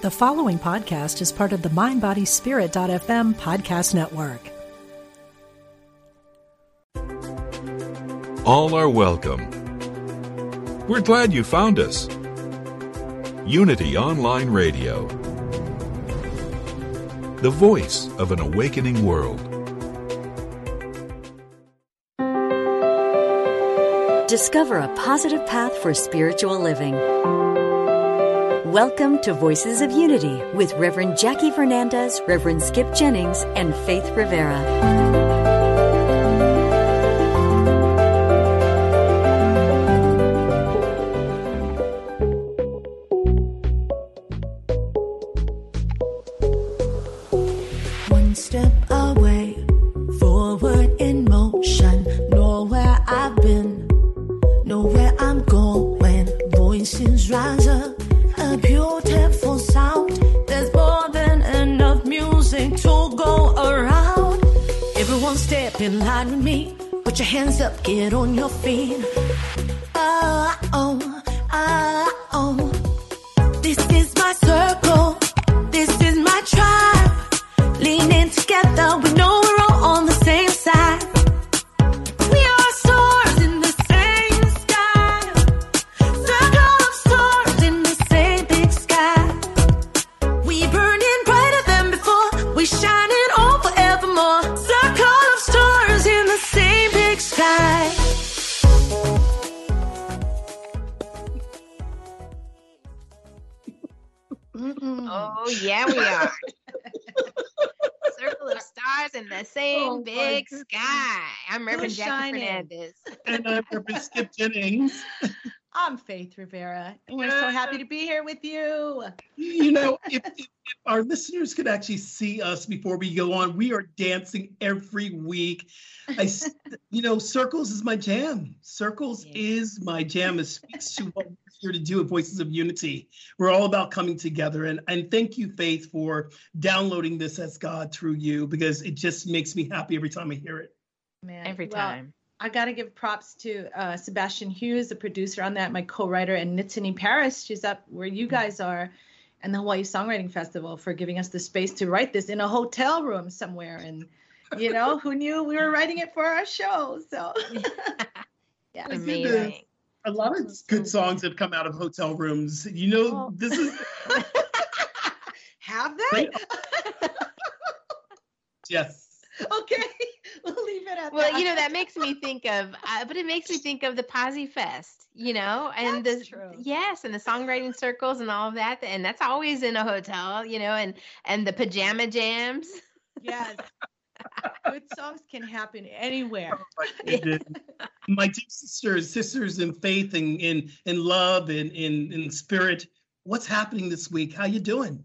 The following podcast is part of the MindBodySpirit.fm podcast network. All are welcome. We're glad you found us. Unity Online Radio, the voice of an awakening world. Discover a positive path for spiritual living. Welcome to Voices of Unity with Reverend Jackie Fernandez, Reverend Skip Jennings, and Faith Rivera. Oh yeah, we are. Circle of stars in the same Oh, big sky. I'm Reverend Jackie. Fernandez. and I'm Reverend Skip Jennings. I'm Faith Rivera, and we're so happy to be here with you. You know, if, if, if our listeners could actually see us before we go on, we are dancing every week. I, you know, circles is my jam. Circles Yeah. is my jam. It speaks to what we're here to do at Voices of Unity. We're all about coming together, and and thank you, Faith, for downloading this as God through you because it just makes me happy every time I hear it. Man, Every well, time. I got to give props to uh, Sebastian Hughes, the producer on that, my co-writer, and Nitini Paris. She's up where you guys are, and the Hawaii Songwriting Festival for giving us the space to write this in a hotel room somewhere. And you know, who knew we were writing it for our show? So yeah, Amazing. A lot of good songs have come out of hotel rooms. You know, Oh. this is have they? yes. okay, we'll leave it at that. Well, that. you know that makes me think of, uh, but it makes me think of the Posi Fest, you know, and That's the true. yes, and the songwriting circles and all of that, and that's always in a hotel, you know, and and the pajama jams. Yes. Good songs can happen anywhere. my, two sisters, sisters in faith and in in love and in in spirit. What's happening this week? How you doing?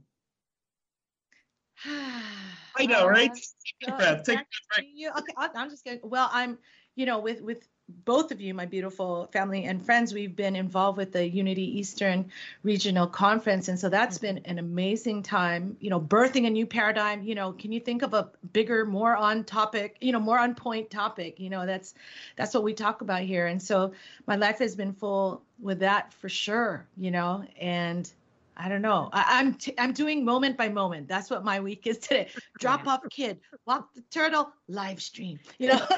I know, right? Uh, Take a breath. Take a. You- okay, I'm just gonna. Well, I'm, you know, with with both of you, my beautiful family and friends, we've been involved with the Unity Eastern Regional Conference, and so that's been an amazing time. You know, birthing a new paradigm. You know, can you think of a bigger, more on topic, you know, more on point topic? You know, that's that's what we talk about here, and so my life has been full with that for sure. You know, and. I don't know. I, I'm t- I'm doing moment by moment. That's what my week is today. Drop off kid, walk the turtle, live stream. You know,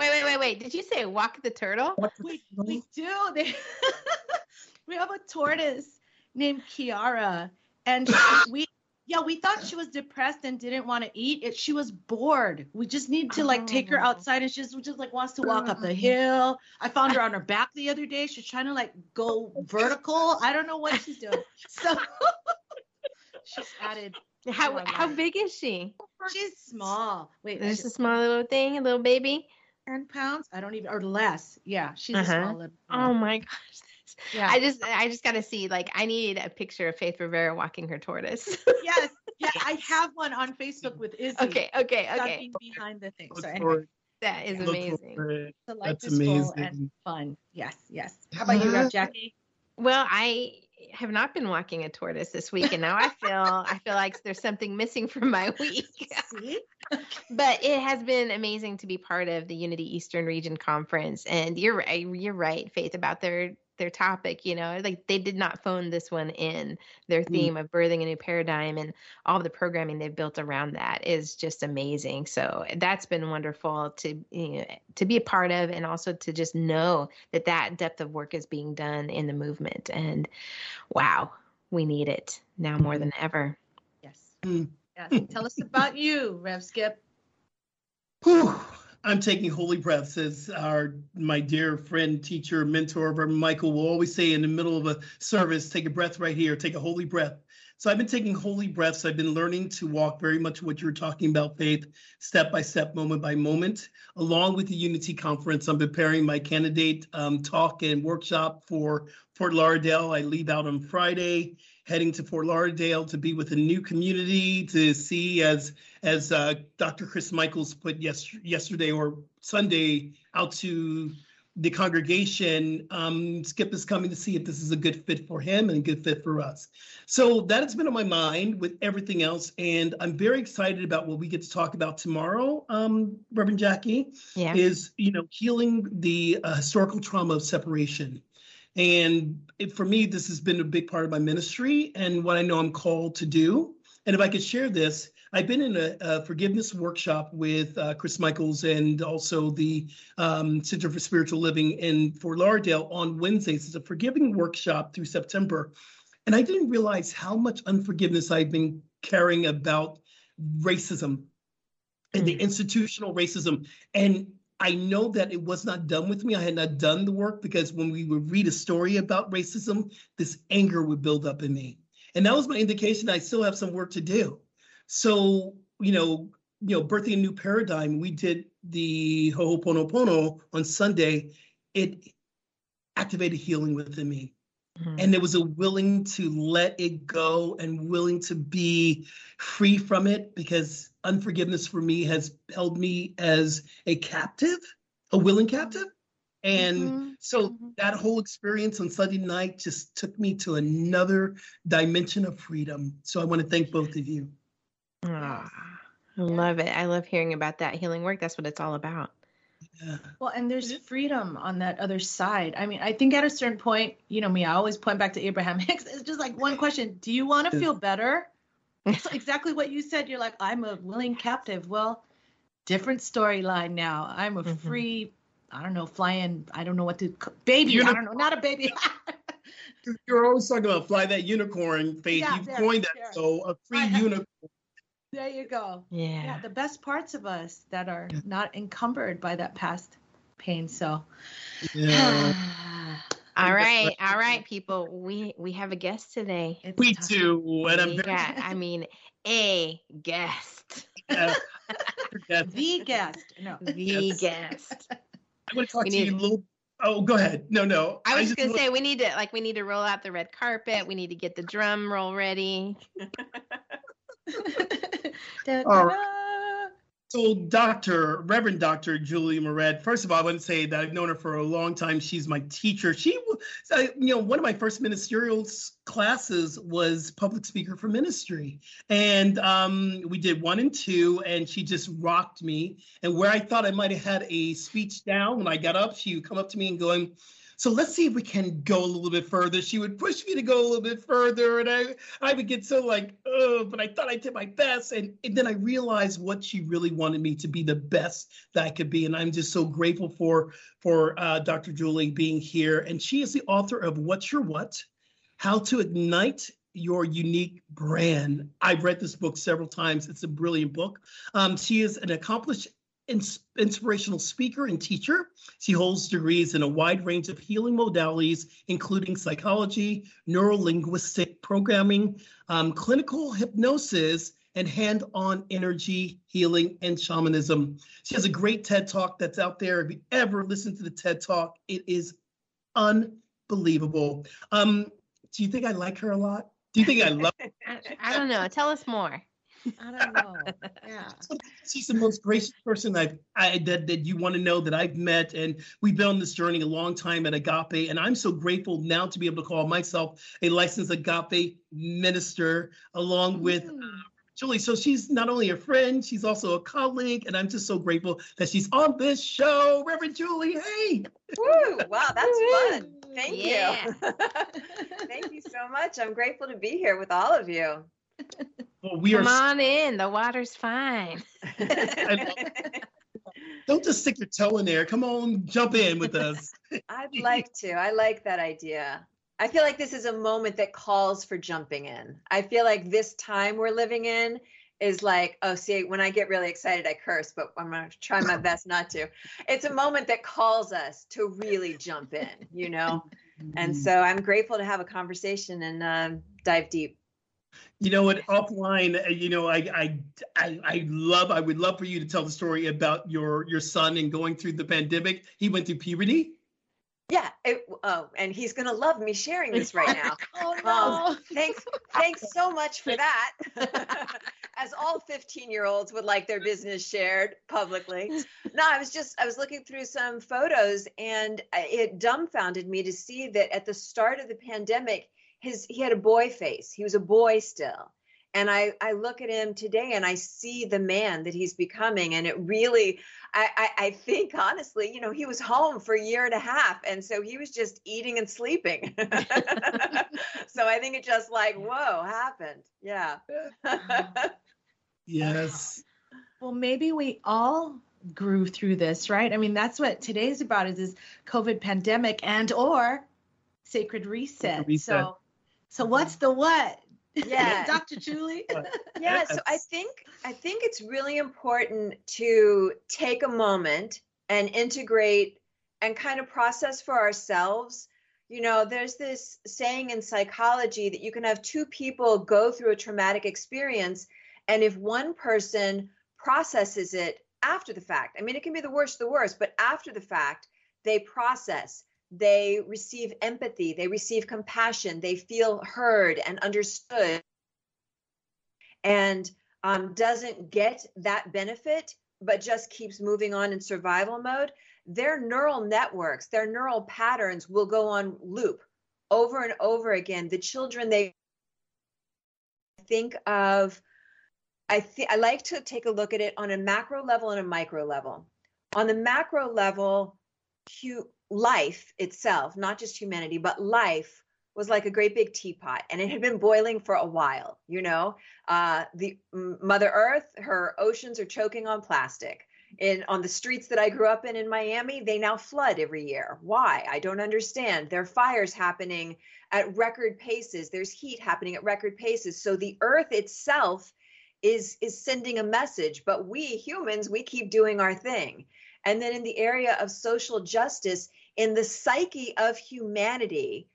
Wait, wait, wait, wait. Did you say walk the turtle? we, we do. They, we have a tortoise named Kiara, and she- we yeah we thought she was depressed and didn't want to eat. It she was bored. We just need to like take her Oh. outside, and she just, just like wants to walk up the hill. I found her on her back the other day. She's trying to like go vertical. I don't know what she's doing. So she's added. How Oh, how big is she? She's small. Wait, Just a small little thing, a little baby. ten pounds. I don't even or less. Yeah, she's a Uh-huh. small little. Oh my gosh. Yeah. I just I just gotta see like I need a picture of Faith Rivera walking her tortoise. yes, yeah, I have one on Facebook with Izzy. okay, okay, okay. Ducking behind the thing. Look So anyway, That is look amazing. the life That's is full and amazing. fun. Yes, yes. How about you, uh-huh. Rev Jackie? Well, I have not been walking a tortoise this week, and now I feel I feel like there's something missing from my week. See? but it has been amazing to be part of the Unity Eastern Region Conference, and you're you're right, Faith, about their their topic you know like they did not phone this one in their theme mm. of birthing a new paradigm and all the programming they've built around that is just amazing so that's been wonderful to you know, to be a part of and also to just know that that depth of work is being done in the movement and wow we need it now more mm-hmm. than ever yes mm. yes tell us about you rev skip Whew. I'm taking holy breaths, as our my dear friend, teacher, mentor, Reverend Michael will always say in the middle of a service, take a breath right here, take a holy breath. So I've been taking holy breaths. I've been learning to walk very much what you're talking about, faith, step by step, moment by moment. Along with the Unity Conference, I'm preparing my candidate um, talk and workshop for Fort Lauderdale. I leave out on Friday heading to Fort Lauderdale to be with a new community to see as as uh, Dr. Chris Michaels put yes, yesterday or Sunday out to the congregation. Um, Skip is coming to see if this is a good fit for him and a good fit for us. So that has been on my mind with everything else, and I'm very excited about what we get to talk about tomorrow, um, Reverend Jackie. Yeah. Is you know healing the uh, historical trauma of separation. And it, for me, this has been a big part of my ministry and what I know I'm called to do. And if I could share this, I've been in a, a forgiveness workshop with uh, Chris Michaels and also the um, Center for Spiritual Living in Fort Lauderdale on Wednesdays. It's a forgiving workshop through September. And I didn't realize how much unforgiveness I've been carrying about racism and the mm. institutional racism. And I know that it was not done with me. I had not done the work because when we would read a story about racism, this anger would build up in me. And that was my indication I still have some work to do. So, you know, you know, birthing a new paradigm, we did the Ho'oponopono on Sunday. It activated healing within me. Mm-hmm. And there was a willing to let it go and willing to be free from it because unforgiveness for me has held me as a captive, a willing captive. And mm-hmm. so mm-hmm. that whole experience on Sunday night just took me to another dimension of freedom. So I want to thank both of you. Oh, I love it. I love hearing about that healing work. That's what it's all about. Well, and there's freedom on that other side. I mean, I think at a certain point, you know me, I always point back to Abraham Hicks. It's just like one question Do you want to feel better? It's exactly what you said. You're like, I'm a willing captive. Well, different storyline now. I'm a mm-hmm. free, I don't know, flying, I don't know what to, baby. Uni- I don't know, not a baby. You're always talking about fly that unicorn, Faith. Yeah, You've coined that. So a free unicorn there you go. Yeah. yeah. The best parts of us that are not encumbered by that past pain. So. Yeah. all right, all right, people. We we have a guest today. It's we do, and I'm very... I mean, a guest. Yeah. the guest. No. The yes. guest. I'm going to talk we to need... you a little Oh, go ahead. No, no. I was I just gonna say we need to like we need to roll out the red carpet. We need to get the drum roll ready. So, Dr. Reverend Dr. Julie Moret, first of all, I want to say that I've known her for a long time. She's my teacher. She, uh, you know, one of my first ministerial classes was public speaker for ministry. And um, we did one and two, and she just rocked me. And where I thought I might have had a speech down, when I got up, she would come up to me and going, so let's see if we can go a little bit further. She would push me to go a little bit further, and I I would get so like, oh, but I thought I did my best, and, and then I realized what she really wanted me to be the best that I could be, and I'm just so grateful for for uh, Dr. Julie being here, and she is the author of What's Your What, How to Ignite your unique brand. I've read this book several times. It's a brilliant book. Um, she is an accomplished inspirational speaker and teacher. She holds degrees in a wide range of healing modalities, including psychology, neurolinguistic programming, um, clinical hypnosis, and hand on energy healing and shamanism. She has a great TED Talk that's out there. If you ever listen to the TED Talk, it is unbelievable. Um, do you think I like her a lot? Do you think I love her? I don't know. Tell us more. I don't know. Yeah. She's the most gracious person I've I, that that you want to know that I've met, and we've been on this journey a long time at Agape, and I'm so grateful now to be able to call myself a licensed Agape minister, along with. Uh, Julie, so she's not only a friend, she's also a colleague, and I'm just so grateful that she's on this show. Reverend Julie, hey. Woo, wow, that's fun. Thank Yeah. you. Thank you so much. I'm grateful to be here with all of you. Well, we Come are. on in. The water's fine. Don't just stick your toe in there. Come on, jump in with us. I'd like to. I like that idea. I feel like this is a moment that calls for jumping in. I feel like this time we're living in is like, oh, see, when I get really excited, I curse, but I'm going to try my best not to. It's a moment that calls us to really jump in, you know? And so I'm grateful to have a conversation and um, dive deep. You know what? Offline, uh, you know, I, I, I, I love. I would love for you to tell the story about your your son and going through the pandemic. He went through puberty. Yeah. It, oh, and he's going to love me sharing this right now. Oh Um, thanks, thanks so much for that. As all 15 year olds would like their business shared publicly. No, I was just, I was looking through some photos and it dumbfounded me to see that at the start of the pandemic, his, he had a boy face. He was a boy still. And I, I look at him today and I see the man that he's becoming. And it really, I, I, I think honestly, you know, he was home for a year and a half. And so he was just eating and sleeping. so I think it just like, whoa, happened. Yeah. Yes. well maybe we all grew through this right i mean that's what today's about is this covid pandemic and or sacred reset, reset. so so what's the what? Yeah. dr julie? Yeah so i think i think it's really important to take a moment and integrate and kind of process for ourselves. You know there's this saying in psychology that you can have two people go through a traumatic experience and if one person processes it after the fact i mean it can be the worst the worst but after the fact they process they receive empathy they receive compassion they feel heard and understood and um, doesn't get that benefit, but just keeps moving on in survival mode, their neural networks, their neural patterns will go on loop over and over again. The children they think of, I think I like to take a look at it on a macro level and a micro level. On the macro level, hu- life itself, not just humanity, but life was like a great big teapot and it had been boiling for a while you know? Uh, the mother earth her oceans are choking on plastic. In on the streets that i grew up in in miami they now flood every year. Why? I don't understand. There are fires happening at record paces. There's heat happening at record paces. So the earth itself is is sending a message but we humans we keep doing our thing. And then in the area of social justice in the psyche of humanity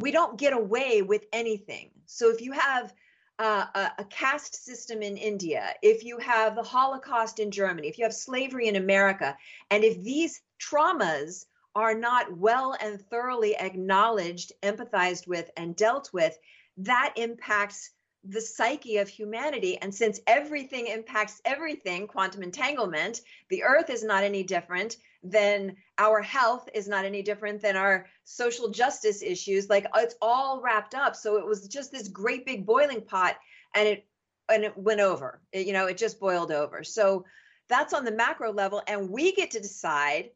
we don't get away with anything. So if you have uh, a, a caste system in India, if you have the Holocaust in Germany, if you have slavery in America, and if these traumas are not well and thoroughly acknowledged, empathized with, and dealt with, that impacts the psyche of humanity. And since everything impacts everything, quantum entanglement, the earth is not any different, than our health is not any different than our social justice issues. Like it's all wrapped up. So it was just this great big boiling pot and it and it went over. It, you know, it just boiled over. So that's on the macro level. And we get to decide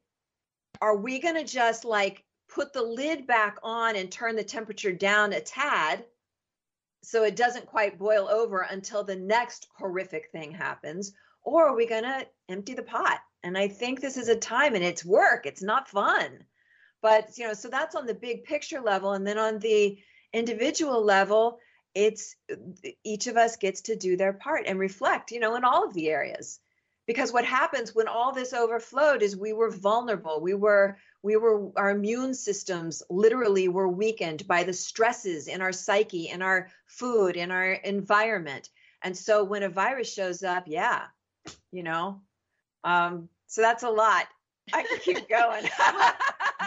are we going to just like put the lid back on and turn the temperature down a tad so it doesn't quite boil over until the next horrific thing happens? Or are we going to empty the pot? And I think this is a time and it's work, it's not fun. But, you know, so that's on the big picture level. And then on the individual level, it's each of us gets to do their part and reflect, you know, in all of the areas. Because what happens when all this overflowed is we were vulnerable. We were we were our immune systems literally were weakened by the stresses in our psyche, in our food, in our environment. And so when a virus shows up, yeah, you know, um, so that's a lot. I can keep going.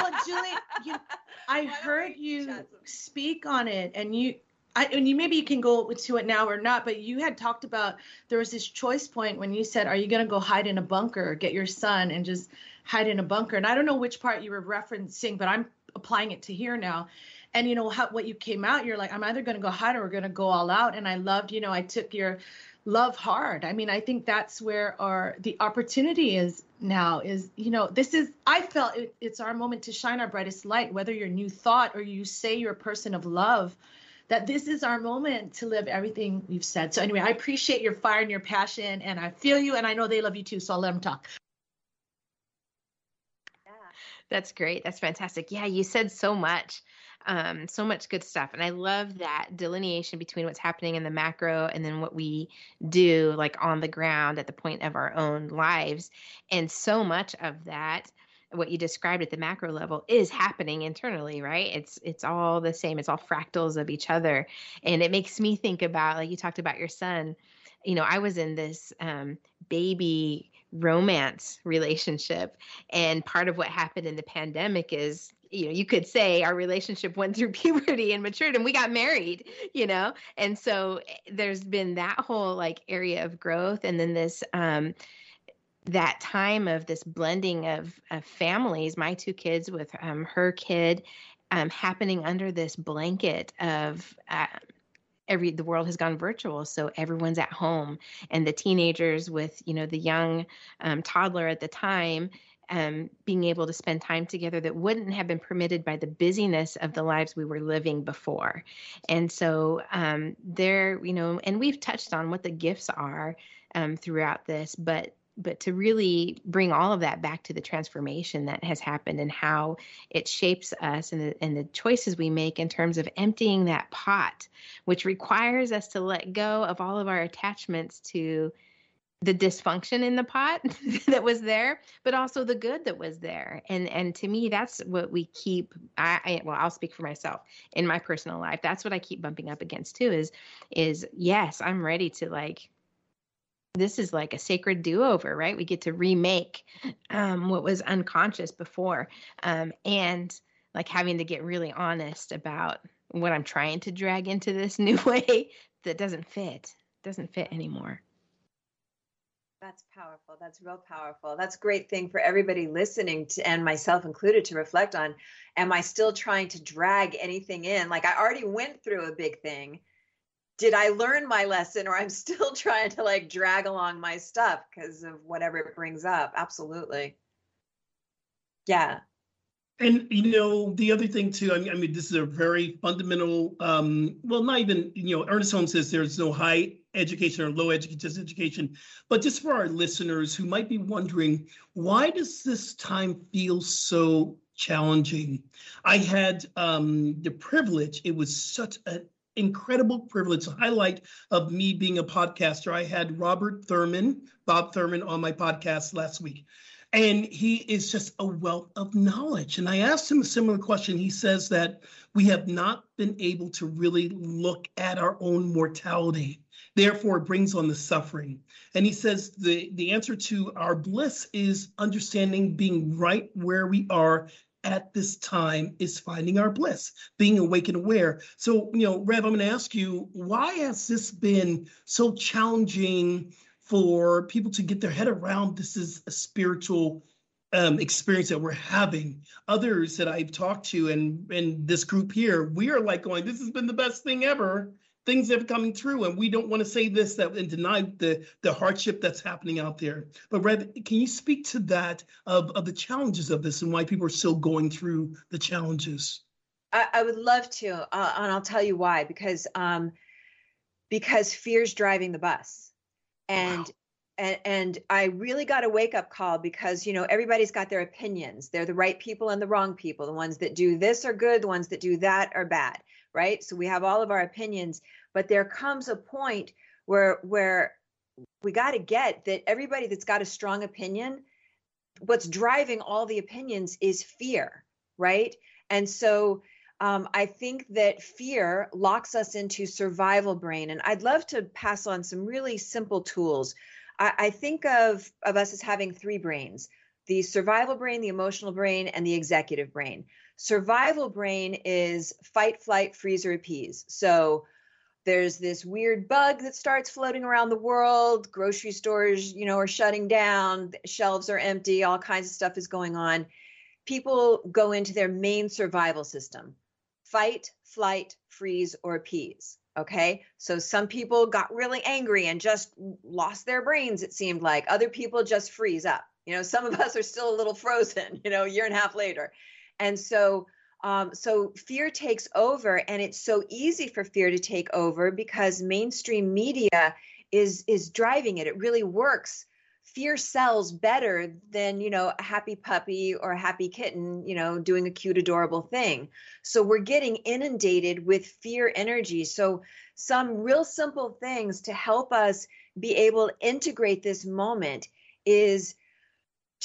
well julie you, i heard you speak on it and you I, and you maybe you can go to it now or not, but you had talked about there was this choice point when you said, "Are you going to go hide in a bunker, get your son, and just hide in a bunker?" And I don't know which part you were referencing, but I'm applying it to here now. And you know how what you came out, you're like, "I'm either going to go hide or we're going to go all out." And I loved, you know, I took your love hard. I mean, I think that's where our the opportunity is now is, you know, this is I felt it, it's our moment to shine our brightest light whether you're new thought or you say you're a person of love that this is our moment to live everything we've said. So anyway, I appreciate your fire and your passion and I feel you and I know they love you too, so I'll let them talk. Yeah. That's great. That's fantastic. Yeah, you said so much. Um, so much good stuff. And I love that delineation between what's happening in the macro and then what we do like on the ground at the point of our own lives. And so much of that what you described at the macro level is happening internally right it's it's all the same it's all fractals of each other and it makes me think about like you talked about your son you know i was in this um, baby romance relationship. And part of what happened in the pandemic is, you know, you could say our relationship went through puberty and matured and we got married, you know? And so eh, there's been that whole like area of growth. And then this, um, that time of this blending of, of families, my two kids with um, her kid, um, happening under this blanket of uh, every the world has gone virtual so everyone's at home. And the teenagers with you know the young um, toddler at the time um, being able to spend time together that wouldn't have been permitted by the busyness of the lives we were living before. And so um, there you know and we've touched on what the gifts are um, throughout this but but to really bring all of that back to the transformation that has happened and how it shapes us and the, and the choices we make in terms of emptying that pot, which requires us to let go of all of our attachments to the dysfunction in the pot that was there, but also the good that was there. And and to me, that's what we keep. I, I, well, I'll speak for myself in my personal life. That's what I keep bumping up against too. Is is yes, I'm ready to like this is like a sacred do-over right? We get to remake um, what was unconscious before um, and like having to get really honest about what i'm trying to drag into this new way that doesn't fit doesn't fit anymore. That's powerful. That's real powerful. That's great thing for everybody listening to and myself included to reflect on. Am i still trying to drag anything in? Like i already went through a big thing did I learn my lesson or I'm still trying to like drag along my stuff because of whatever it brings up? Absolutely. Yeah. And you know the other thing too. I mean, I mean, this is a very fundamental. Um, well, not even you know. Ernest Holmes says there's no high education or low education, just education. But just for our listeners who might be wondering, why does this time feel so challenging? I had um, the privilege. It was such an incredible privilege, highlight of me being a podcaster. I had Robert Thurman, Bob Thurman, on my podcast last week. And he is just a wealth of knowledge. And I asked him a similar question. He says that we have not been able to really look at our own mortality. Therefore, it brings on the suffering. And he says the, the answer to our bliss is understanding being right where we are at this time is finding our bliss, being awake and aware. So, you know, Rev, I'm going to ask you, why has this been so challenging for people to get their head around? This is a spiritual um, experience that we're having. Others that I've talked to and and this group here, we are like going, this has been the best thing ever things that are coming through and we don't want to say this that and deny the the hardship that's happening out there but Rev, can you speak to that of, of the challenges of this and why people are still going through the challenges i, I would love to uh, and i'll tell you why because um because fear's driving the bus and wow. And, and I really got a wake up call because you know everybody's got their opinions. They're the right people and the wrong people. The ones that do this are good. The ones that do that are bad right? So we have all of our opinions, but there comes a point where where we got to get that everybody that's got a strong opinion, what's driving all the opinions is fear, right? And so um, I think that fear locks us into survival brain. And I'd love to pass on some really simple tools. I, I think of, of us as having three brains the survival brain, the emotional brain, and the executive brain. Survival brain is fight, flight, freeze, or appease. So there's this weird bug that starts floating around the world. Grocery stores, you know, are shutting down. Shelves are empty. All kinds of stuff is going on. People go into their main survival system: fight, flight, freeze, or appease. Okay. So some people got really angry and just lost their brains, it seemed like. Other people just freeze up. You know, some of us are still a little frozen, you know, a year and a half later. And so, um, so fear takes over, and it's so easy for fear to take over because mainstream media is is driving it. It really works. Fear sells better than you know a happy puppy or a happy kitten you know doing a cute adorable thing. So we're getting inundated with fear energy. So some real simple things to help us be able to integrate this moment is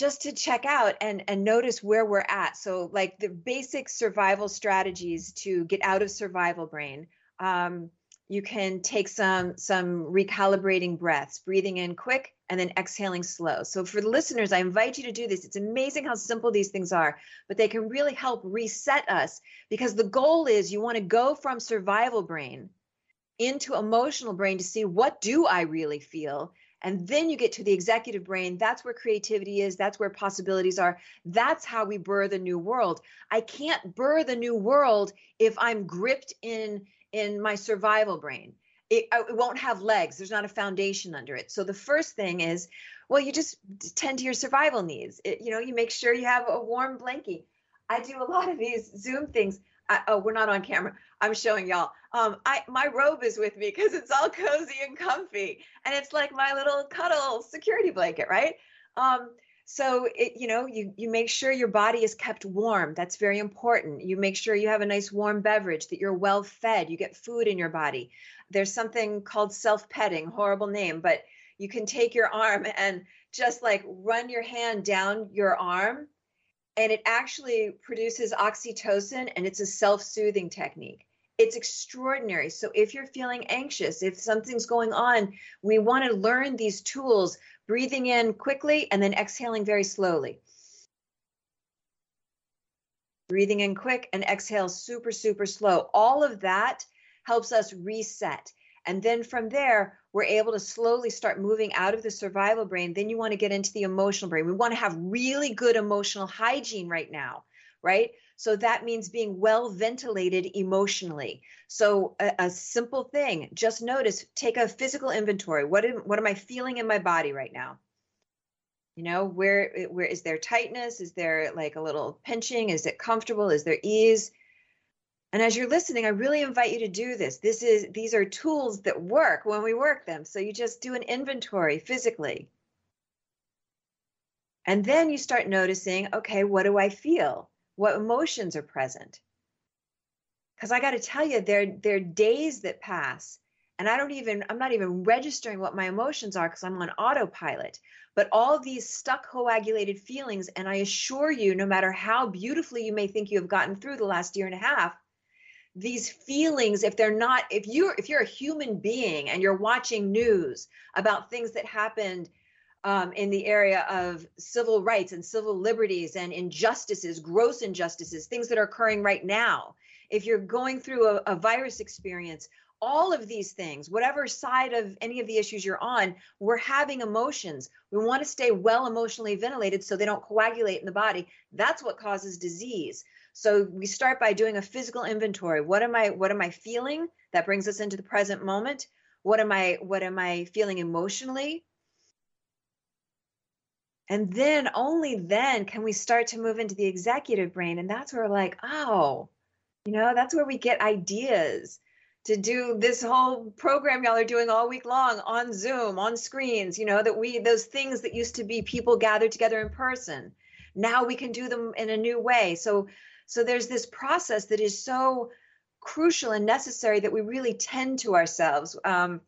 just to check out and and notice where we're at. So like the basic survival strategies to get out of survival brain um, you can take some some recalibrating breaths breathing in quick and then exhaling slow. So for the listeners i invite you to do this. It's amazing how simple these things are but they can really help reset us because the goal is you want to go from survival brain into emotional brain to see what do i really feel and then you get to the executive brain that's where creativity is that's where possibilities are that's how we birth a new world i can't birth a new world if i'm gripped in in my survival brain. It, uh, it, won't have legs. There's not a foundation under it. So the first thing is, well, you just tend to your survival needs. It, you know, you make sure you have a warm blankie. I do a lot of these Zoom things. I, oh, we're not on camera. I'm showing y'all. Um, I my robe is with me because it's all cozy and comfy, and it's like my little cuddle security blanket, right? Um, so it you know you you make sure your body is kept warm that's very important you make sure you have a nice warm beverage that you're well fed you get food in your body there's something called self petting horrible name but you can take your arm and just like run your hand down your arm and it actually produces oxytocin and it's a self-soothing technique it's extraordinary. So if you're feeling anxious, if something's going on, we want to learn these tools, breathing in quickly and then exhaling very slowly. Breathing in quick and exhale super, super slow. All of that helps us reset. And then from there, we're able to slowly start moving out of the survival brain. Then you want to get into the emotional brain. We want to have really good emotional hygiene right now, right? So that means being well ventilated emotionally. So a, a, simple thing, just notice, take a physical inventory. What am, what am I feeling in my body right now? You know, where where is there tightness? Is there like a little pinching? Is it comfortable? Is there ease? And as you're listening, I really invite you to do this. This is these are tools that work when we work them. So you just do an inventory physically. And then you start noticing, okay, what do I feel? what emotions are present because i got to tell you there there are days that pass and i don't even i'm not even registering what my emotions are because i'm on autopilot but all these stuck coagulated feelings and i assure you no matter how beautifully you may think you have gotten through the last year and a half these feelings if they're not if you're if you're a human being and you're watching news about things that happened um, in the area of civil rights and civil liberties and injustices, gross injustices, things that are occurring right now. If you're going through a, a virus experience, all of these things, whatever side of any of the issues you're on, we're having emotions. We want to stay well emotionally ventilated so they don't coagulate in the body. That's what causes disease. So we start by doing a physical inventory. What am I what am I feeling? That brings us into the present moment. What am I what am I feeling emotionally? And then only then can we start to move into the executive brain. And that's where like, oh, you know, that's where we get ideas to do this whole program y'all are doing all week long on Zoom, on screens, you know, that we, those things that used to be people gathered together in person. Now we can do them in a new way. So, so there's this process that is so crucial and necessary that we really tend to ourselves. Um,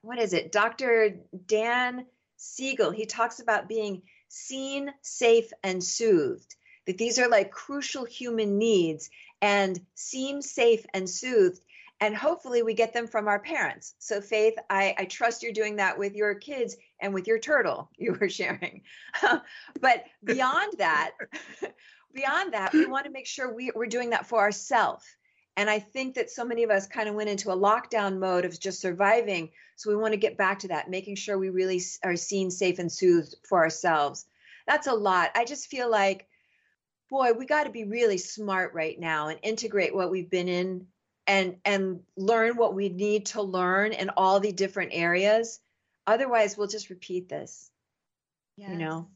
what is it? Dr. Dan Siegel, he talks about being seen, safe, and soothed. That these are like crucial human needs and seen, safe, and soothed. And hopefully we get them from our parents. So, Faith, I, I trust you're doing that with your kids and with your turtle you were sharing. but beyond that, beyond that, we want to make sure we, we're doing that for ourselves and I think that so many of us kind of went into a lockdown mode of just surviving. So we want to get back to that, making sure we really are seen safe and soothed for ourselves. That's a lot. I just feel like, boy, we got to be really smart right now and integrate what we've been in and and learn what we need to learn in all the different areas otherwise we'll just repeat this you know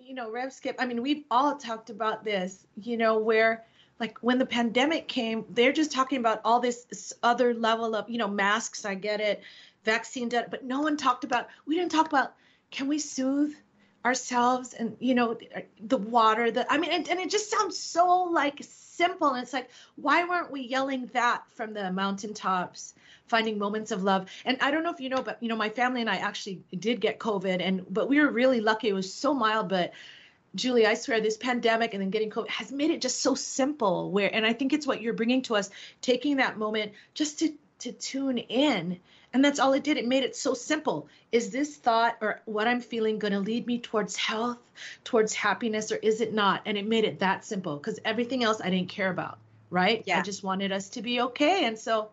you know rev skip i mean we've all talked about this you know where like when the pandemic came they're just talking about all this other level of you know masks i get it vaccine but no one talked about we didn't talk about can we soothe ourselves and you know uh, the water the i mean and, and it just sounds so like simple and it's like why weren't we yelling that from the mountaintops finding moments of love and i don't know if you know but you know my family and i actually did get covid and but we were really lucky it was so mild but Julie, I swear this pandemic and then getting COVID has made it just so simple. Where, and I think it's what you're bringing to us, taking that moment just to to tune in and that's all it did. It made it so simple. Is this thought or what I'm feeling going to lead me towards health, towards happiness, or is it not? And it made it that simple because everything else I didn't care about. Right. Yeah. I just wanted us to be okay. And so,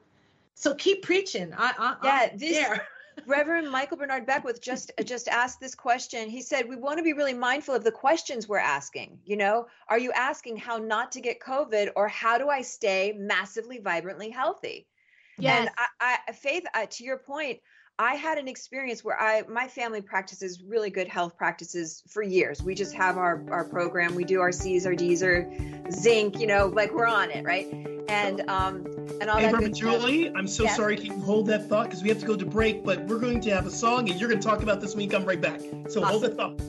so keep preaching. I, I, yeah. I'm this, there. Reverend Michael Bernard Beckwith just uh, just asked this question. He said, "We want to be really mindful of the questions we're asking. You know, are you asking how not to get COVID, or how do I stay massively, vibrantly healthy?" Yes. And I, I Faith, uh, to your point, I had an experience where I my family practices really good health practices for years. We just have our our program. We do our C's, our D's, our zinc. You know, like we're on it, right? And um and all Hey, that Reverend good stuff. Julie, I'm so Yes. sorry. Can you hold that thought? Because we have to go to break, but we're going to have a song and you're going to talk about this when you come right back. So hold that thought.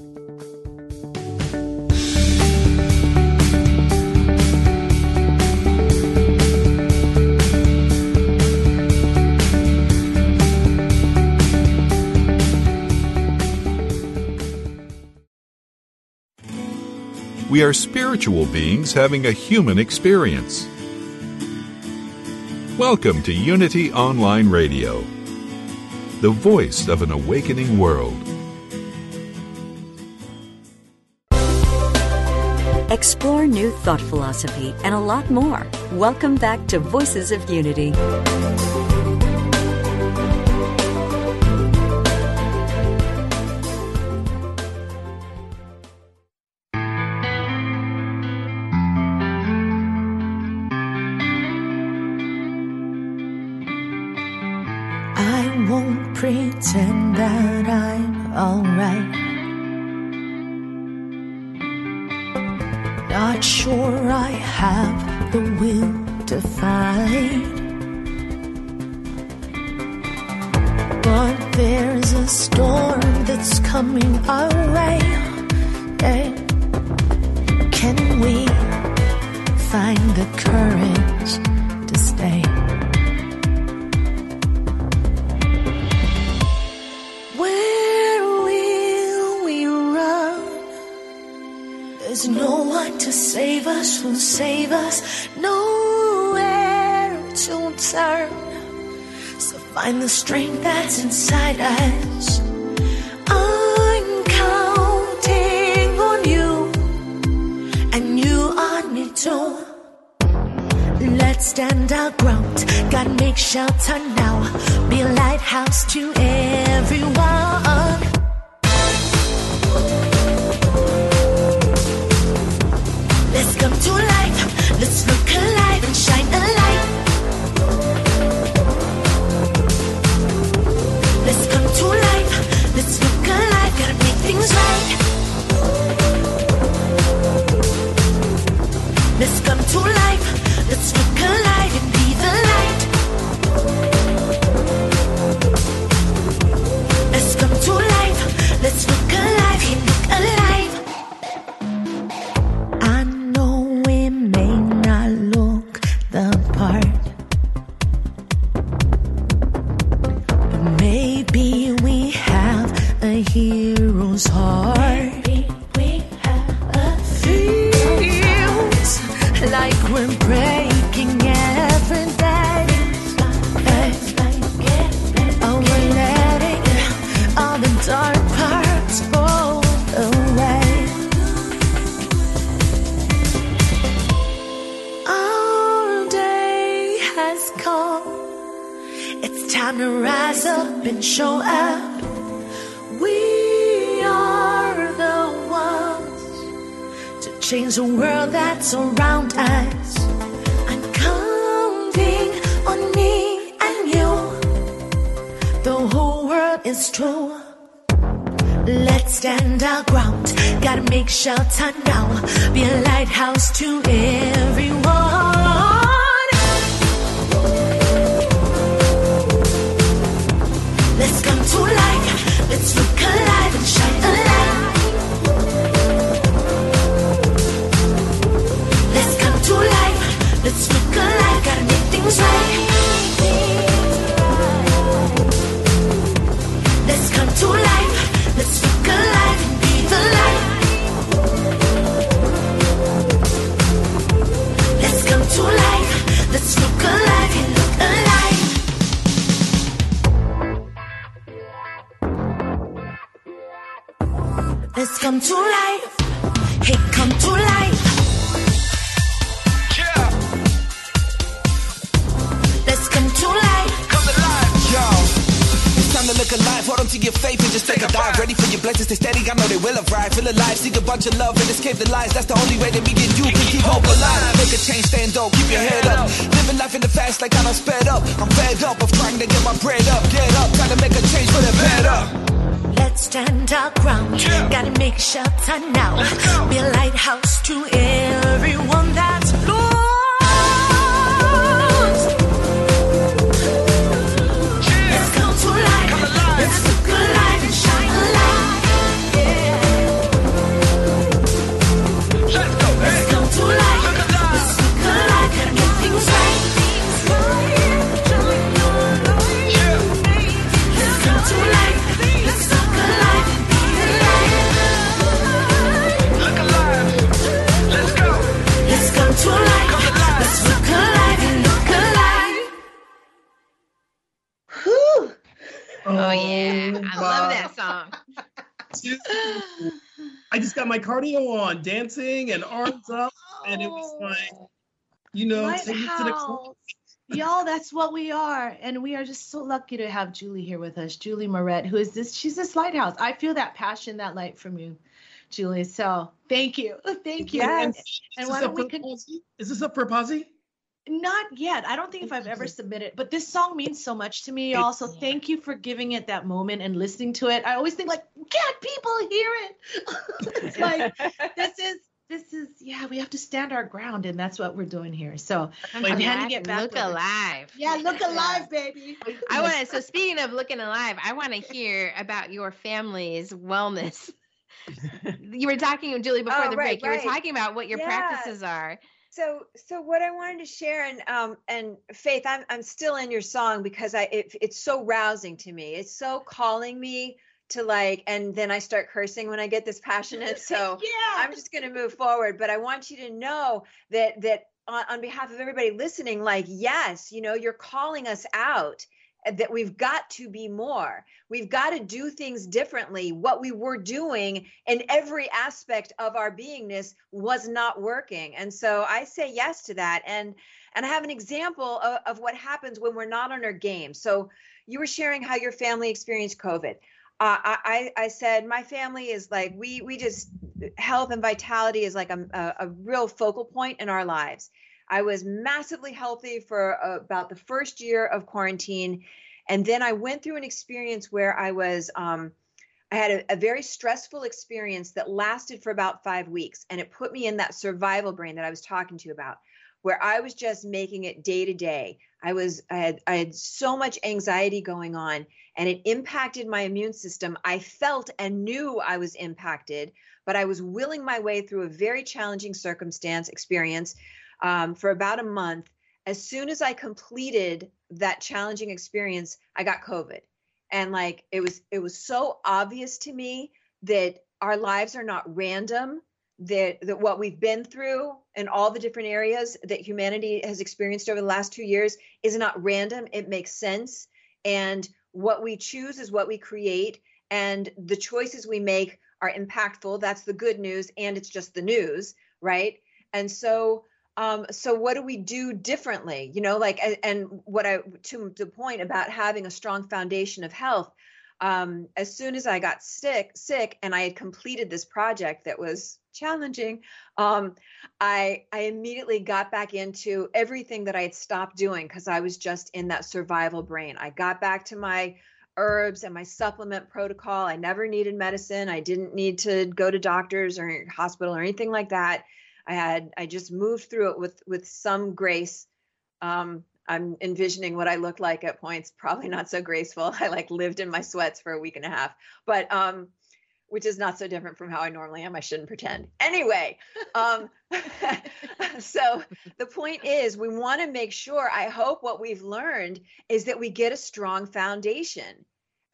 We are spiritual beings having a human experience. Welcome to Unity Online Radio, the voice of an awakening world. Explore new thought philosophy and a lot more. Welcome back to Voices of Unity. Won't pretend that I'm alright. Not sure I have the will to fight. But there's a storm that's coming our way. Hey, can we find the courage to save us, who'll save us, nowhere to turn. So find the strength that's inside us. I'm counting on you, and you on me too. Let's stand our ground. God make shelter now. Be a lighthouse to everyone. Take a dive. Ready for your blessings, stay steady. I know they will arrive. Feel alive, seek a bunch of love and escape the lies. That's the only way that me and you can keep hope alive. Make a change, stand dope, keep your head up. Living life in the fast like I done sped up. I'm fed up of trying to get my bread up. Get up, trying to make a change for the better. Let's stand our ground. Yeah. Gotta make shelter now. Be a lighthouse to everyone I just got my cardio on, dancing and arms up, and it was Oh. like, you know, take to the club. Y'all, that's what we are. And we are just so lucky to have Julie here with us. Julie Moret, who is this? She's this lighthouse. I feel that passion, that light from you, Julie. So thank you. Thank you. Yes. And, Is and this why up don't we for con-? Is this up for Posi? Not yet. I don't think if I've ever submitted, but this song means so much to me. y'all. So thank you for giving it that moment and listening to it. I always think like, can't people hear it? it's like this is this is yeah, we have to stand our ground, and that's what we're doing here. So Come I'm back handing it back Look over. alive. yeah, look alive, baby. I want to. So speaking of looking alive, I want to hear about your family's wellness. you were talking, Julie, before Oh, the right, break. You were talking about what your Yeah. practices are. So so what i wanted to share and um and faith i'm i'm still in your song because i it, it's so rousing to me. It's so calling me to like and then i start cursing when i get this passionate. So yeah. i'm just going to move forward but i want you to know that that on, on behalf of everybody listening like yes you know you're calling us out that we've got to be more. We've got to do things differently. What we were doing in every aspect of our beingness was not working. And so i say yes to that. And and i have an example of, of what happens when we're not on our game. So you were sharing how your family experienced covid. Uh, I, I said my family is like we we just health and vitality is like a, a, a real focal point in our lives. I was massively healthy for uh, about the first year of quarantine, and then I went through an experience where I was um, I had a, a very stressful experience that lasted for about five weeks, and it put me in that survival brain that I was talking to you about, where I was just making it day to day. I was I had I had so much anxiety going on and it impacted my immune system. I felt and knew I was impacted, but I was willing my way through a very challenging circumstance experience um, for about a month. As soon as I completed that challenging experience, I got COVID, and like it was it was so obvious to me that our lives are not random. That, that what we've been through in all the different areas that humanity has experienced over the last two years is not random. It makes sense. And what we choose is what we create and the choices we make are impactful that's the good news and it's just the news right and so um so what do we do differently you know like and, what i to the point about having a strong foundation of health um as soon as i got sick sick and i had completed this project that was challenging um i i immediately got back into everything that i had stopped doing because i was just in that survival brain i got back to my herbs and my supplement protocol. I never needed medicine. I didn't need to go to doctors or hospital or anything like that. I had I just moved through it with with some grace. Um, I'm envisioning what I looked like at points, probably not so graceful. I like lived in my sweats for a week and a half, but um, which is not so different from how I normally am. I shouldn't pretend. Anyway, um, so the point is, we want to make sure, I hope what we've learned is that we get a strong foundation,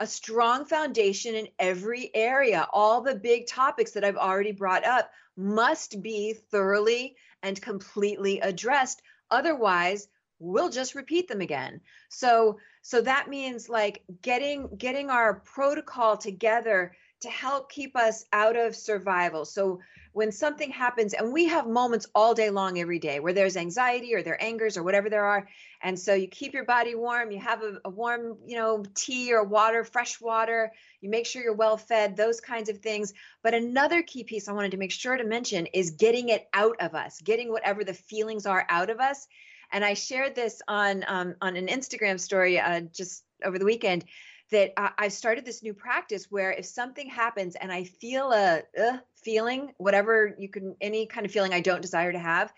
a strong foundation in every area. All the big topics that I've already brought up must be thoroughly and completely addressed. Otherwise, we'll just repeat them again so so that means like getting getting our protocol together to help keep us out of survival. So when something happens, and we have moments all day long, every day, where there's anxiety or there are angers or whatever there are, and so you keep your body warm. You have a, a warm, you know, tea or water, fresh water. You make sure you're well fed. Those kinds of things. But another key piece I wanted to make sure to mention is getting it out of us, getting whatever the feelings are out of us. And I shared this on um, on an Instagram story uh, just over the weekend that I, I started this new practice where if something happens and I feel a uh, feeling, whatever you can, any kind of feeling I don't desire to have,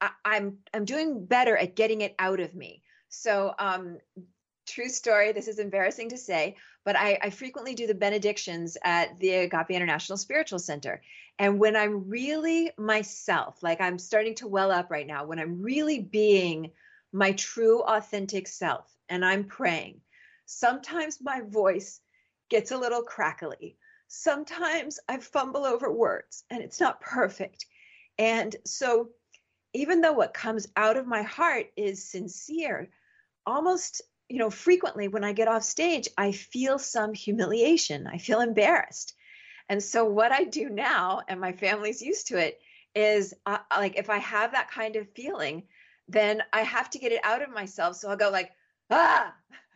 I, I'm I'm doing better at getting it out of me. So um, true story. This is embarrassing to say, but I, I, frequently do the benedictions at the Agape International Spiritual Center. And when I'm really myself, like I'm starting to well up right now, when I'm really being my true, authentic self, and I'm praying, Sometimes my voice gets a little crackly. Sometimes I fumble over words and it's not perfect. And so, even though what comes out of my heart is sincere, almost you know frequently when i get off stage i feel some humiliation i feel embarrassed and so what i do now and my family's used to it is uh, like if i have that kind of feeling then i have to get it out of myself so i'll go like ah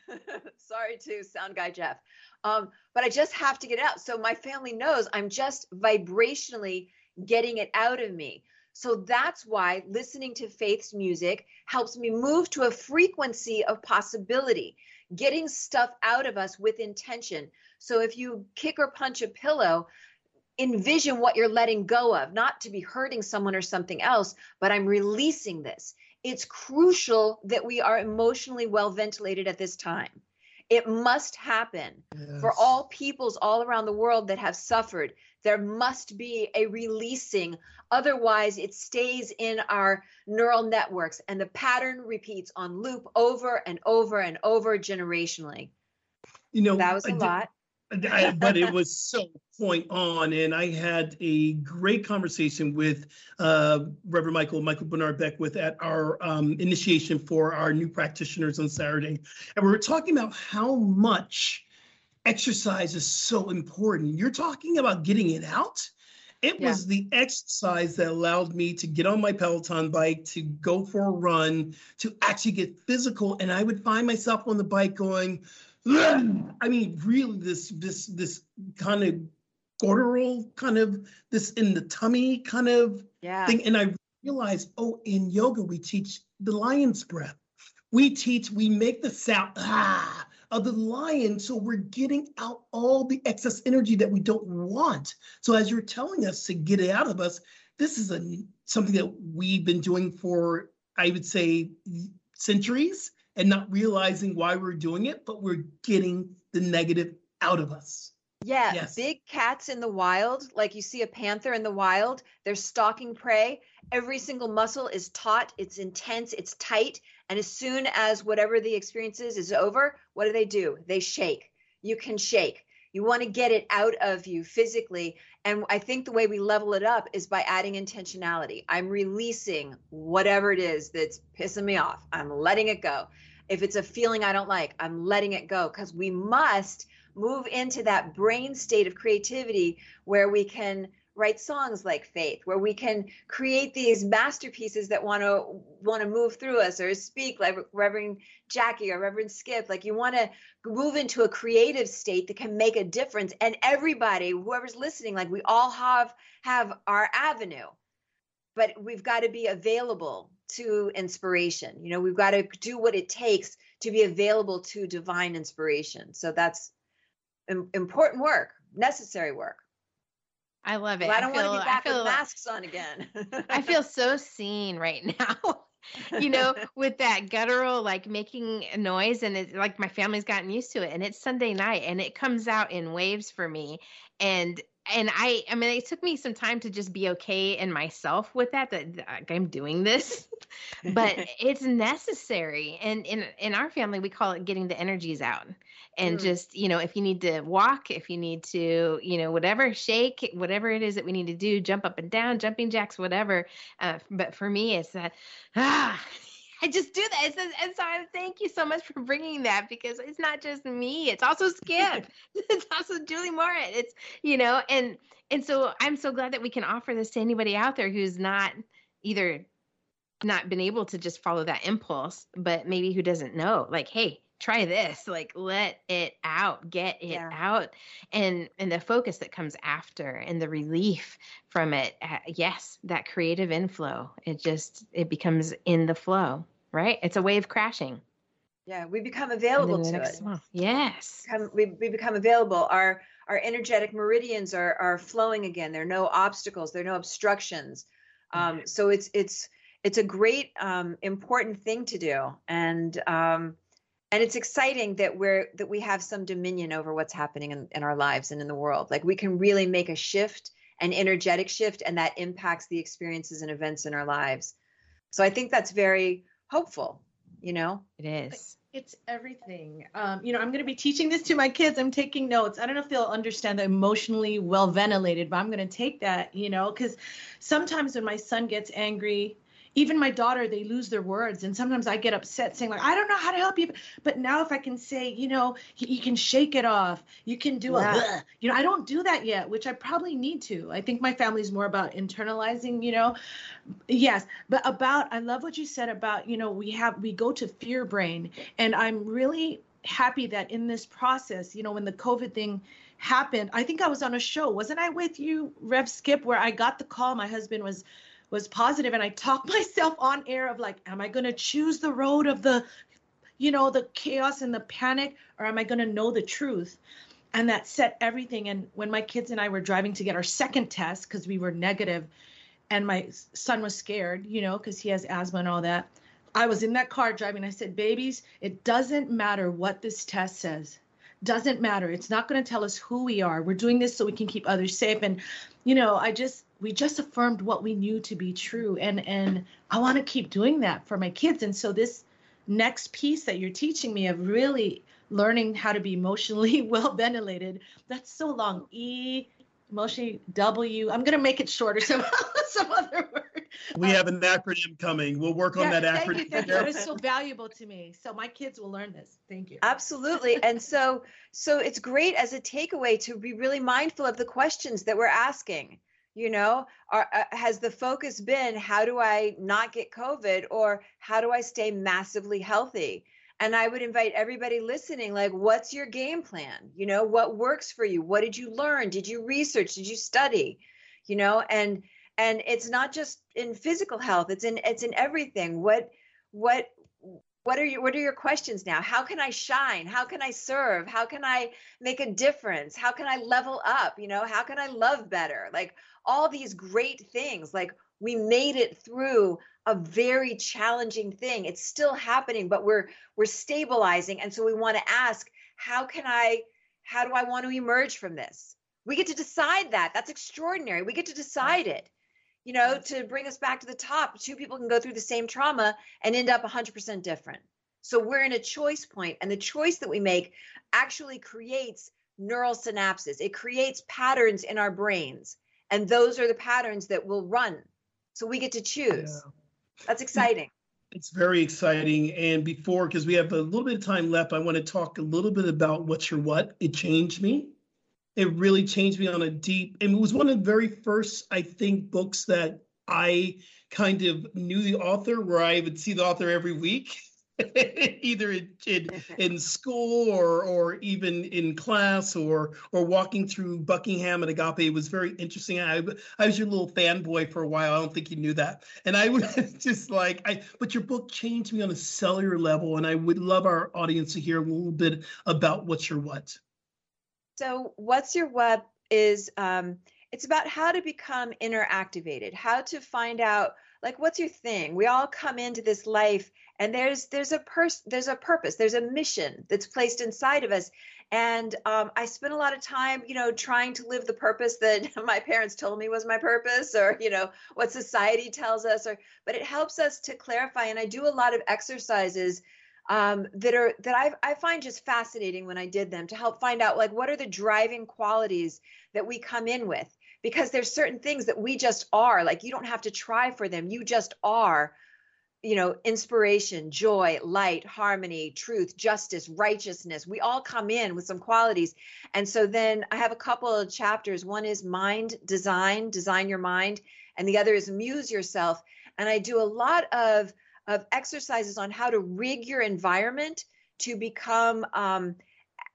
Sorry to sound guy Jeff. Um, but I just have to get out. So my family knows I'm just vibrationally getting it out of me. So that's why listening to Faith's music helps me move to a frequency of possibility, getting stuff out of us with intention. So if you kick or punch a pillow, envision what you're letting go of, not to be hurting someone or something else, but I'm releasing this it's crucial that we are emotionally well ventilated at this time. It must happen yes. for all peoples all around the world that have suffered. There must be a releasing. Otherwise, it stays in our neural networks and the pattern repeats on loop over and over and over generationally. You know, that was a lot. I, but it was so point on, and I had a great conversation with uh, Reverend Michael Michael Bernard Beckwith at our um, initiation for our new practitioners on Saturday, and we were talking about how much exercise is so important. You're talking about getting it out. It yeah. was the exercise that allowed me to get on my Peloton bike, to go for a run, to actually get physical. And I would find myself on the bike going, I mean, really, this this this kind of guttural kind of this in the tummy kind of yeah. thing, and I realized, oh, in yoga we teach the lion's breath. We teach, we make the sound ah of the lion, so we're getting out all the excess energy that we don't want. So as you're telling us to get it out of us, this is a something that we've been doing for, I would say, centuries and not realizing why we're doing it, but we're getting the negative out of us. Yeah, yes. big cats in the wild, like you see a panther in the wild, they're stalking prey. Every single muscle is taut, it's intense, it's tight. And as soon as whatever the experience is is over, what do they do? They shake. You can shake. You want to get it out of you physically. And I think the way we level it up is by adding intentionality. I'm releasing whatever it is that's pissing me off. I'm letting it go. If it's a feeling I don't like, I'm letting it go because we must move into that brain state of creativity where we can write songs like faith where we can create these masterpieces that want to want to move through us or speak like reverend jackie or reverend skip like you want to move into a creative state that can make a difference and everybody whoever's listening like we all have have our avenue but we've got to be available to inspiration you know we've got to do what it takes to be available to divine inspiration. So that's important work, necessary work. I love it. Well, I don't feel, want to be back I feel, with masks on again. I feel so seen right now. you know, with that guttural like making a noise, and it's like my family's gotten used to it. And it's Sunday night, and it comes out in waves for me. And and I, I mean, it took me some time to just be okay in myself with that. That like, I'm doing this, but it's necessary. And in in our family, we call it getting the energies out. And Mm. just you know, if you need to walk, if you need to, you know, whatever, shake, whatever it is that we need to do, jump up and down, jumping jacks, whatever. Uh, but for me, it's that ah. I just do that. It's, and so I thank you so much for bringing that because it's not just me. It's also Skip. it's also Julie Moret. It's you know, and and so I'm so glad that we can offer this to anybody out there who's not either not been able to just follow that impulse, but maybe who doesn't know. Like, hey, try this. Like, let it out, get it Yeah. out, and and the focus that comes after, and the relief from it. Uh, yes, that creative inflow. It just it becomes in the flow. Right? It's a wave crashing. yeah, we become available to it. one. Yes. Become, we, we become available. Our our energetic meridians are are flowing again. There are no obstacles. There are no obstructions. Um, so it's it's it's a great um, important thing to do, and um, and it's exciting that we're that we have some dominion over what's happening in, in our lives and in the world. Like we can really make a shift, an energetic shift, and that impacts the experiences and events in our lives. So I think that's very hopeful. You know. It is. It's everything. Um, you know, I'm going to be teaching this to my kids. I'm taking notes. I don't know if they'll understand the emotionally well ventilated, but I'm going to take that, you know, because sometimes when my son gets angry, even my daughter, they lose their words. And sometimes I get upset saying, like, I don't know how to help you. But now if I can say, you know, you, can shake it off, you can do Yeah. a, you know, I don't do that yet, which I probably need to. I think my family's more about internalizing, you know, yes but about i love what you said about you know we have we go to fear brain and i'm really happy that in this process you know when the covid thing happened i think i was on a show wasn't i with you rev skip where i got the call my husband was was positive and i talked myself on air of like am i going to choose the road of the you know the chaos and the panic or am i going to know the truth and that set everything and when my kids and i were driving to get our second test because we were negative and my son was scared, you know, because he has asthma and all that. I was in that car driving. I said, babies, it doesn't matter what this test says. Doesn't matter. It's not going to tell us who we are. We're doing this so we can keep others safe. And, you know, I just, we just affirmed what we knew to be true. And, and I want to keep doing that for my kids. And so this next piece that you're teaching me of really learning how to be emotionally well ventilated, that's so long. E, emotionally W. I'm going to make it shorter somehow, some other word. We have an acronym coming. We'll work on Yeah, that thank you, acronym. thank you. That is so valuable to me. So my kids will learn this. Thank you. Absolutely. And so so it's great as a takeaway to be really mindful of the questions that we're asking. You know, are, uh, has the focus been how do I not get COVID or how do I stay massively healthy? And I would invite everybody listening like what's your game plan? You know, what works for you? What did you learn? Did you research? Did you study? You know, and and it's not just in physical health, it's in it's in everything. What what what are your what are your questions now? How can i shine? How can i serve? How can i make a difference? How can i level up? You know how can i love better? Like all these great things. Like we made it through a very challenging thing. It's still happening but we're we're stabilizing. And so we want to ask how can i how do i want to emerge from this? We get to decide that. That's extraordinary. We get to decide it you know, to bring us back to the top, two people can go through the same trauma and end up 100% different. So we're in a choice point, and the choice that we make actually creates neural synapses. It creates patterns in our brains, and those are the patterns that will run. So we get to choose. That's exciting. It's very exciting. And before, because we have a little bit of time left, I want to talk a little bit about What's Your What? It changed me. It really changed me on a deep, and it was one of the very first, I think, books that I kind of knew the author, where I would see the author every week. either in, in, in school or or even in class or or walking through Buckingham and Agape. It was very interesting. I I was your little fanboy for a while. I don't think you knew that. And I was just like I but your book changed me on a cellular level and I would love our audience to hear a little bit about what's your what. So what's your what is um it's about how to become inner activated, how to find out like what's your thing. We all come into this life and there's there's a pers- there's a purpose, there's a mission that's placed inside of us. And um, I spent a lot of time, you know, trying to live the purpose that my parents told me was my purpose, or you know, what society tells us, or but it helps us to clarify. And I do a lot of exercises um, that are that I, I find just fascinating when I did them to help find out like what are the driving qualities that we come in with? Because there's certain things that we just are like you don't have to try for them. You just are you know inspiration joy light harmony truth justice righteousness. We all come in with some qualities. And so then i have a couple of chapters. One is mind design design your mind and the other is muse yourself. And i do a lot of of exercises on how to rig your environment to become um,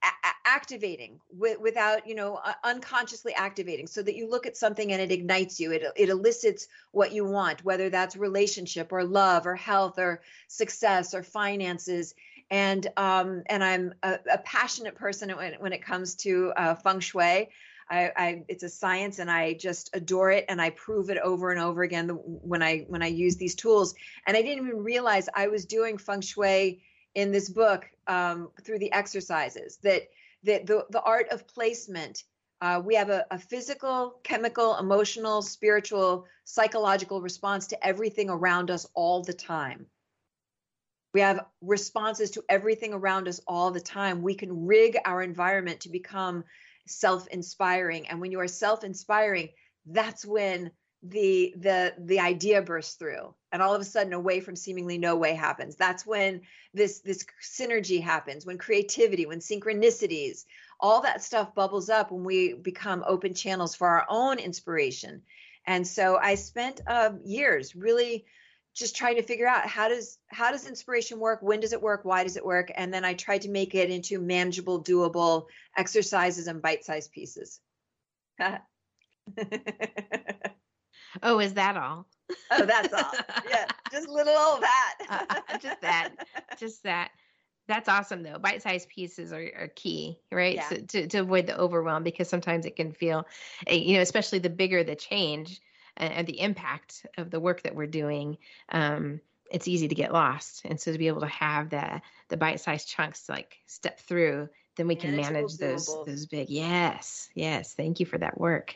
a- activating w- without you know uh, unconsciously activating so that you look at something and it ignites you. It, it elicits what you want whether that's relationship or love or health or success or finances. And um, and i'm a, a passionate person when, when it comes to uh, feng shui I, I, it's a science and I just adore it and I prove it over and over again when I when I use these tools. And I didn't even realize I was doing feng shui in this book um, through the exercises that that the, the art of placement. Uh, we have a, a physical, chemical, emotional, spiritual, psychological response to everything around us all the time. We have responses to everything around us all the time. We can rig our environment to become self-inspiring. And when you are self-inspiring that's when the the the idea bursts through. And all of a sudden a way from seemingly no way happens. That's when this this synergy happens when creativity when synchronicities all that stuff bubbles up when we become open channels for our own inspiration. And so i spent uh, years really just trying to figure out how does how does inspiration work? When does it work? Why does it work? And then i tried to make it into manageable doable exercises and bite-sized pieces. Oh is that all? Oh that's all. Yeah just little old that. Uh, just that just that. That's awesome though. Bite-sized pieces are, are key right? Yeah. so, to, to avoid the overwhelm because sometimes it can feel eh, you know especially the bigger the change and, and the impact of the work that we're doing, um, it's easy to get lost. And so to be able to have the the bite-sized chunks to like step through, then we can manage those those big. Yes, yes. Thank you for that work.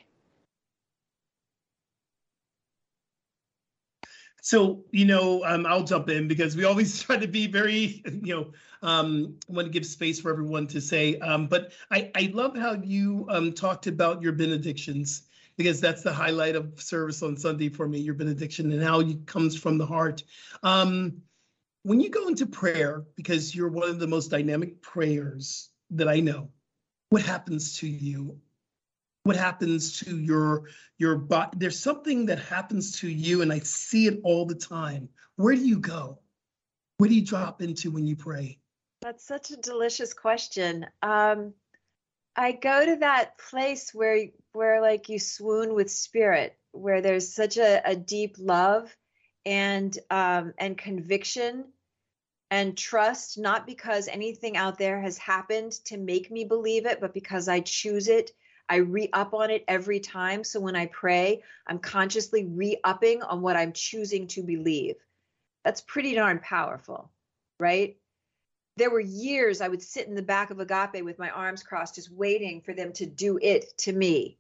So, you know, um, I'll jump in because we always try to be very, you know, um, want to give space for everyone to say. Um, but I, I love how you um, talked about your benedictions because that's the highlight of service on Sunday for me, your benediction and how it comes from the heart. Um, when you go into prayer, because you're one of the most dynamic prayers that I know, what happens to you? What happens to your your body? There's something that happens to you, and I see it all the time. Where do you go? Where do you drop into when you pray? That's such a delicious question. Um, I go to that place where where like you swoon with spirit, where there's such a, a deep love and um, and conviction and trust, not because anything out there has happened to make me believe it, but because I choose it. I re up on it every time. So when I pray, I'm consciously re upping on what I'm choosing to believe. That's pretty darn powerful, right? There were years I would sit in the back of Agape with my arms crossed, just waiting for them to do it to me,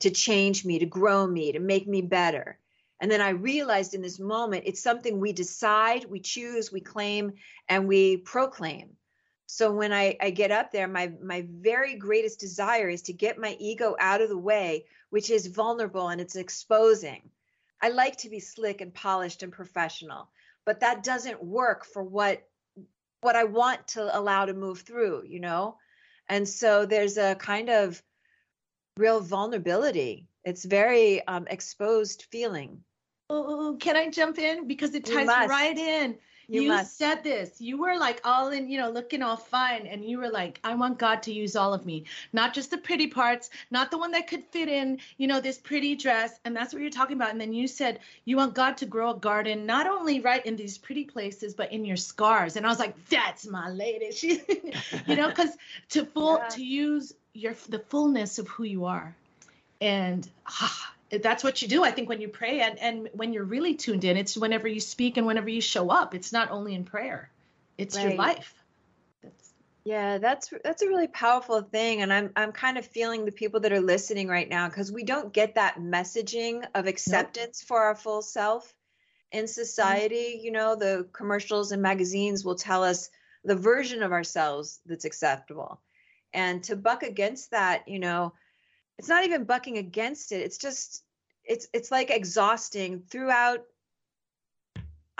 to change me, to grow me, to make me better. And then I realized in this moment, it's something we decide, we choose, we claim, and we proclaim. So when I, I get up there, my my very greatest desire is to get my ego out of the way, which is vulnerable and it's exposing. I like to be slick and polished and professional, but that doesn't work for what what I want to allow to move through, you know? And so there's a kind of real vulnerability. It's very um, exposed feeling. Oh, can I jump in because it ties right in? You you said this. You were like all in, you know, looking all fine. And you were like, I want God to use all of me, not just the pretty parts, not the one that could fit in, you know, this pretty dress. And that's what you're talking about. And then you said, you want God to grow a garden, not only right in these pretty places, but in your scars. And I was like, that's my lady. She, you know, because to full, Yeah. to use your, the fullness of who you are. And ah, that's what you do i think when you pray. And, and when you're really tuned in it's whenever you speak and whenever you show up. It's not only in prayer. It's your life. That's, Yeah, that's that's a really powerful thing, and I'm I'm kind of feeling the people that are listening right now because we don't get that messaging of acceptance for our full self in society. Mm-hmm. You know, the commercials and magazines will tell us the version of ourselves that's acceptable, and to buck against that, you know, it's not even bucking against it. It's just it's it's like exhausting throughout.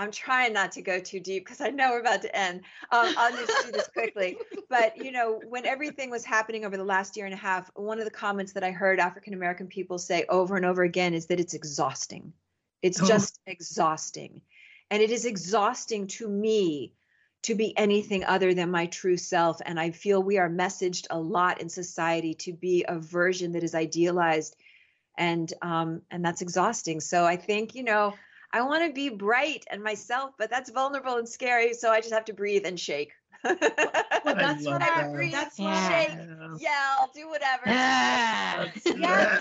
I'm trying not to go too deep because I know we're about to end. Um, I'll just do this quickly but you know when everything was happening over the last year and a half one of the comments that i heard african american people say over and over again is that it's exhausting it's Oh. just exhausting and it is exhausting to me to be anything other than my true self and i feel we are messaged a lot in society to be a version that is idealized and um and that's exhausting so i think you know i want to be bright and myself but that's vulnerable and scary so i just have to breathe and shake well that's love what i that. breathe, that's Yeah. why shake, yell, do whatever. Yes, yes.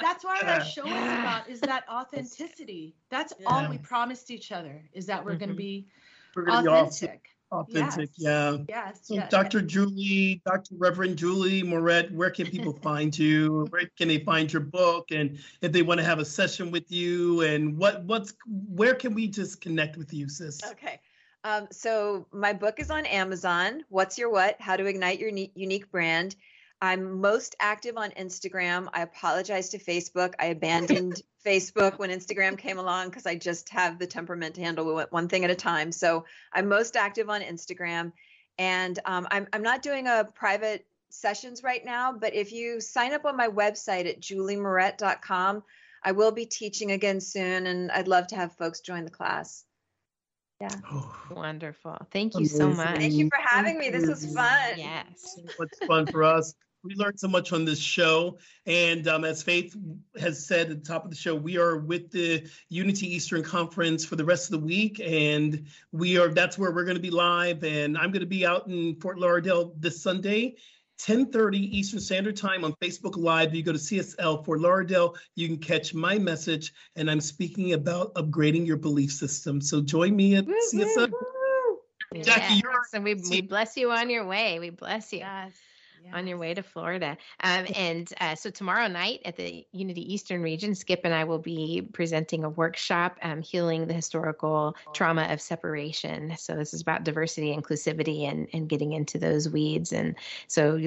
That's why our show is about is that authenticity. That's all we promised each other is that we're going to be We're going to be authentic. authentic. Yes. Yeah. Yes, So, yes. Dr. Julie, Dr. Reverend Julie Moret, where can people find you? Where can they find your book? And if they want to have a session with you, and what what's where can we just connect with you, sis? Okay. Um, so my book is on Amazon. What's your what? How to ignite your uni- unique brand. I'm most active on Instagram. I apologize to Facebook. I abandoned Facebook when Instagram came along because I just have the temperament to handle it one thing at a time. So I'm most active on Instagram, and um, I'm I'm not doing a private sessions right now. But if you sign up on my website at juliemorette.com, I will be teaching again soon, and I'd love to have folks join the class. Oh, Wonderful. Thank you so much. Thank you for having me. This was fun. Yes. what's fun for us. We learned so much on this show. And um, as Faith has said at the top of the show, we are with the Unity Eastern Conference for the rest of the week. And we are that's where we're going to be live. And I'm going to be out in Fort Lauderdale this Sunday. 10:30 Eastern Standard Time on Facebook Live. You go to CSL Fort Lauderdale, you can catch my message, and I'm speaking about upgrading your belief system. So join me at CSL. Jackie, Yes. you're- and we, we bless you on your way. We bless you. yes. On your way to Florida. Um, and uh, so tomorrow night at the Unity Eastern region, Skip and I will be presenting a workshop, um, healing the historical trauma of separation. So this is about diversity, inclusivity, and and getting into those weeds. And so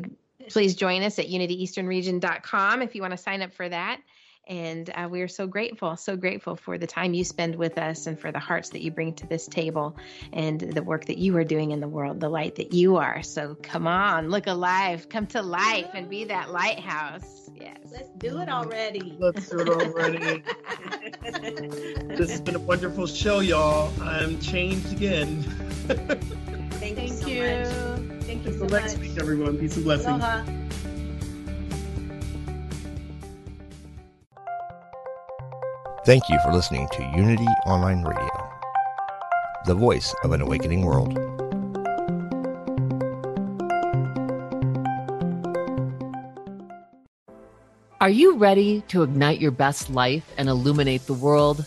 please join us at unityeasternregion.com if you want to sign up for that. And uh, we are so grateful, so grateful for the time you spend with us and for the hearts that you bring to this table and the work that you are doing in the world, the light that you are. So come on, look alive, come to life and be that lighthouse. Yes. Let's do it already. Let's do it already. this has been a wonderful show, y'all. I'm changed again. Thank, you Thank so you. much. Thank you so Until much. next week, everyone. Peace and blessings. Aloha. Thank you for listening to Unity Online Radio, the voice of an awakening world. Are you ready to ignite your best life and illuminate the world?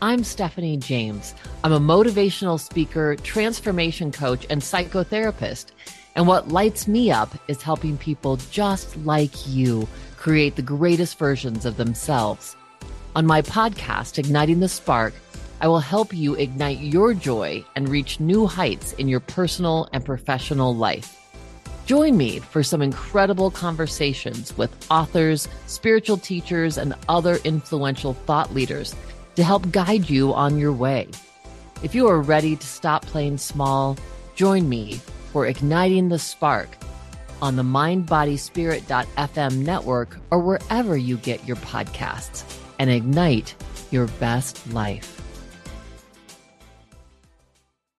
I'm Stephanie James. I'm a motivational speaker, transformation coach, and psychotherapist. And what lights me up is helping people just like you create the greatest versions of themselves. On my podcast, Igniting the Spark, I will help you ignite your joy and reach new heights in your personal and professional life. Join me for some incredible conversations with authors, spiritual teachers, and other influential thought leaders to help guide you on your way. If you are ready to stop playing small, join me for Igniting the Spark on the mindbodyspirit.fm network or wherever you get your podcasts and ignite your best life.